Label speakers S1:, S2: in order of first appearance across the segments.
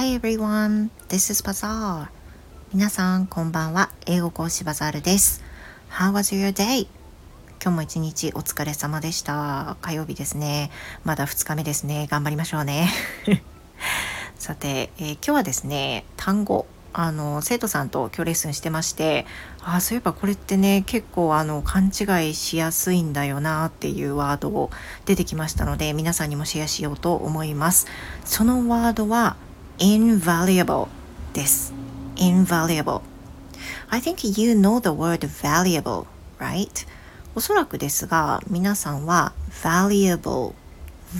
S1: Hi everyone, this is Bazaar. 皆さん、こんばんは。英語講師バザールです。How was your day? 今日も一日お疲れ様でした。火曜日ですね。まだ2日目ですね。頑張りましょうね。さて、えー、今日はですね、単語あの生徒さんと今日レッスンしてましてあそういえばこれってね結構あの勘違いしやすいんだよなっていうワードを出てきましたので皆さんにもシェアしようと思いますそのワードは invaluable です invaluable I think you know the word valuable right おそらくですが皆さんは valuable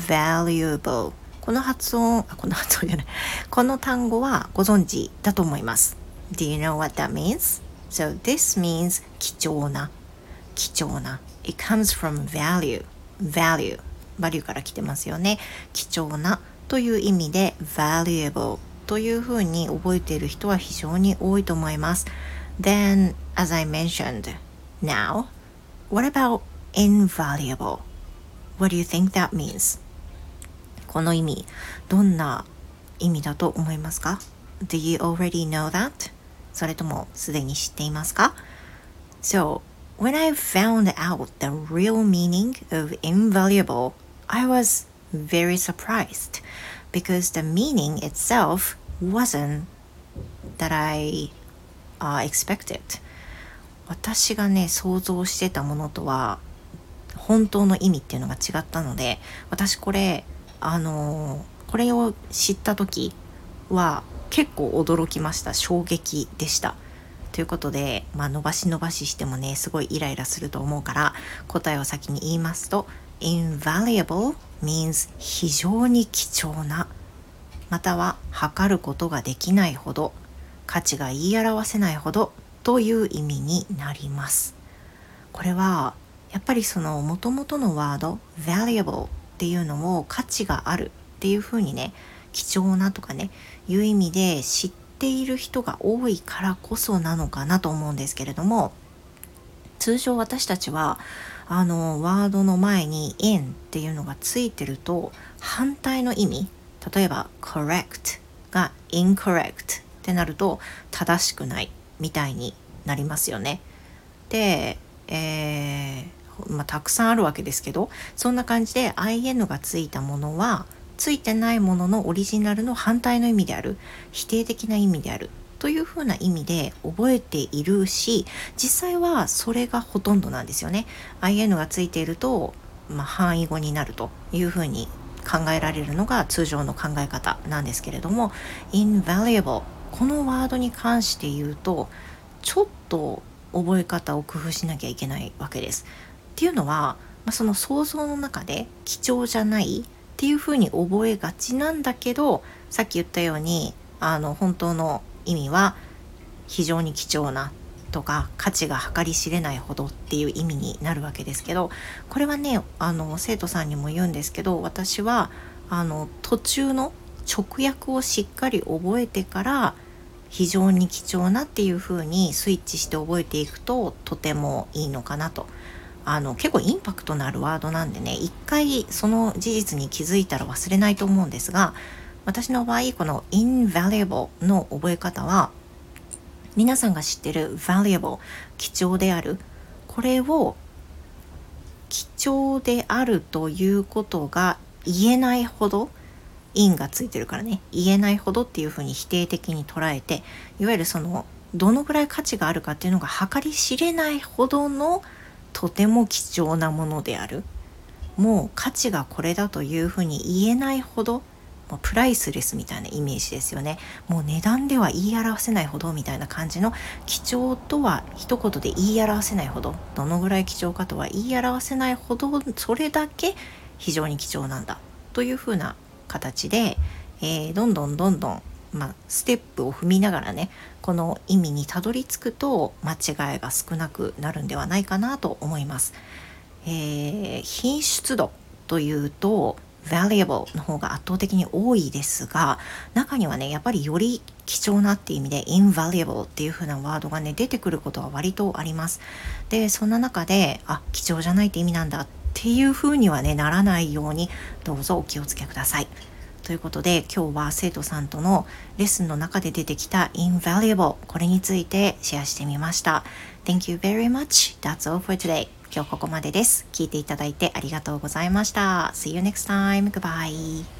S1: valuable この発音、あ、この発音じゃない。この単語はご存知だと思います。Do you know what that means? So this means 貴重な。貴重な。It comes from value. value. value から来てますよね。貴重なという意味で valuable というふうに覚えている人は非常に多いと思います。Then, as I mentioned, now, what about invaluable? What do you think that means? この意味どんな意味だと思いますか Do you already know that? それともすでに知っていますか So, when I found out the real meaning of invaluable, I was very surprised because the meaning itself wasn't that I、uh, expected. 私がね、想像してたものとは本当の意味っていうのが違ったので、私これあのこれを知った時は結構驚きました衝撃でしたということで、まあ、伸ばし伸ばししてもねすごいイライラすると思うから答えを先に言いますと invaluable means 非常に貴重な。または測ることができないほど価値が言い表せないほどという意味になります。これはやっぱりその元々のワード valuable っていうのを価値があるっていうふうにね貴重なとかねいう意味で知っている人が多いからこそなのかなと思うんですけれども通常私たちはあのワードの前に in っていうのがついてると反対の意味例えば correct が incorrect ってなると正しくないみたいになりますよね。で、えーまあ、たくさんあるわけですけどそんな感じで IN がついたものはついてないもののオリジナルの反対の意味である否定的な意味であるというふうな意味で覚えているし実際はそれがほとんどなんですよね。IN がついていると、まあ、範囲語になるというふうに考えられるのが通常の考え方なんですけれども invaluable このワードに関して言うとちょっと覚え方を工夫しなきゃいけないわけです。っていうのは、まあ、その想像の中で貴重じゃないっていうふうに覚えがちなんだけどさっき言ったようにあの本当の意味は非常に貴重なとか価値が計り知れないほどっていう意味になるわけですけどこれはねあの生徒さんにも言うんですけど私はあの途中の直訳をしっかり覚えてから非常に貴重なっていう風にスイッチして覚えていくととてもいいのかなと。あの結構インパクトのあるワードなんでね一回その事実に気づいたら忘れないと思うんですが私の場合この invaluable の覚え方は皆さんが知ってる valuable 貴重である。これを貴重であるということが言えないほど in がついてるからね。言えないほどっていうふうに否定的に捉えていわゆるそのどのぐらい価値があるかっていうのが計り知れないほどのとても貴重なものである。もう価値がこれだというふうに言えないほどもうプライスレスみたいなイメージですよねもう値段では言い表せないほどみたいな感じの貴重とは一言で言い表せないほどどのぐらい貴重かとは言い表せないほどそれだけ非常に貴重なんだというふうな形で、えー、どんどんどんどんまあ、ステップを踏みながらねこの意味にたどり着くと間違いが少なくなるんではないかなと思います。えー、品質度というと valuable の方が圧倒的に多いですが中にはねやっぱりより貴重なっていう意味で invaluable っていう風なワードがね出てくることは割とあります。でそんな中であ貴重じゃないって意味なんだっていう風にはねならないようにどうぞお気をつけください。ということで今日は生徒さんとのレッスンの中で出てきた invaluable これについてシェアしてみました。Thank you very much. That's all for today. 今日ここまでです。聞いていただいてありがとうございました。See you next time. Goodbye.